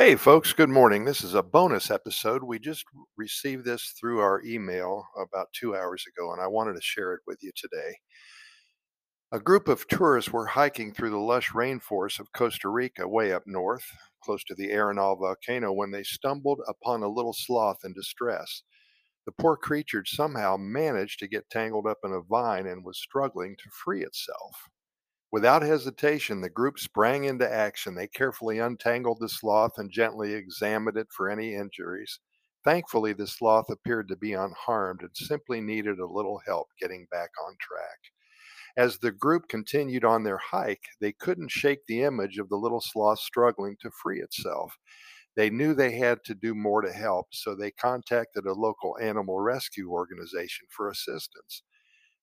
Hey, folks, good morning. This is a bonus episode. We just received this through our email about two hours ago, and I wanted to share it with you today. A group of tourists were hiking through the lush rainforest of Costa Rica, way up north, close to the Arenal volcano, when they stumbled upon a little sloth in distress. The poor creature somehow managed to get tangled up in a vine and was struggling to free itself. Without hesitation, the group sprang into action. They carefully untangled the sloth and gently examined it for any injuries. Thankfully, the sloth appeared to be unharmed and simply needed a little help getting back on track. As the group continued on their hike, they couldn't shake the image of the little sloth struggling to free itself. They knew they had to do more to help, so they contacted a local animal rescue organization for assistance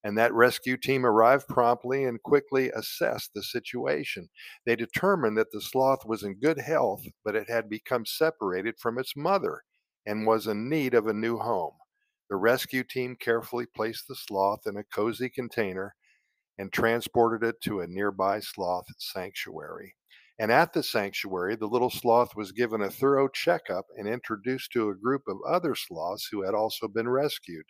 and that rescue team arrived promptly and quickly assessed the situation. They determined that the sloth was in good health, but it had become separated from its mother and was in need of a new home. The rescue team carefully placed the sloth in a cozy container and transported it to a nearby sloth sanctuary. And at the sanctuary, the little sloth was given a thorough checkup and introduced to a group of other sloths who had also been rescued.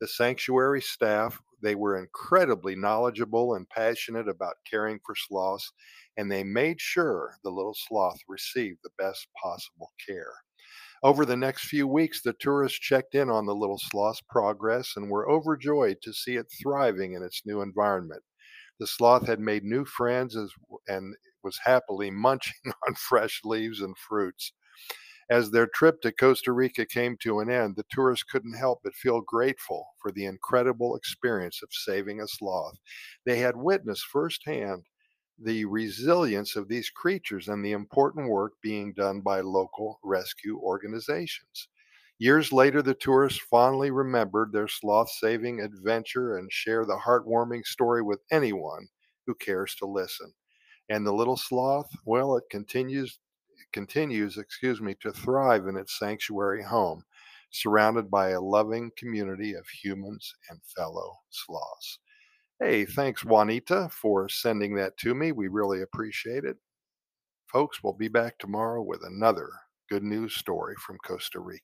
The sanctuary staff, they were incredibly knowledgeable and passionate about caring for sloths, and they made sure the little sloth received the best possible care. Over the next few weeks, the tourists checked in on the little sloth's progress and were overjoyed to see it thriving in its new environment. The sloth had made new friends and was happily munching on fresh leaves and fruits. As their trip to Costa Rica came to an end, the tourists couldn't help but feel grateful for the incredible experience of saving a sloth. They had witnessed firsthand the resilience of these creatures and the important work being done by local rescue organizations. Years later, the tourists fondly remembered their sloth saving adventure and share the heartwarming story with anyone who cares to listen. And the little sloth, well, it continues continues, excuse me, to thrive in its sanctuary home, surrounded by a loving community of humans and fellow sloths. Hey, mm. thanks, Juanita, for sending that to me. We really appreciate it. Folks, we'll be back tomorrow with another good news story from Costa Rica.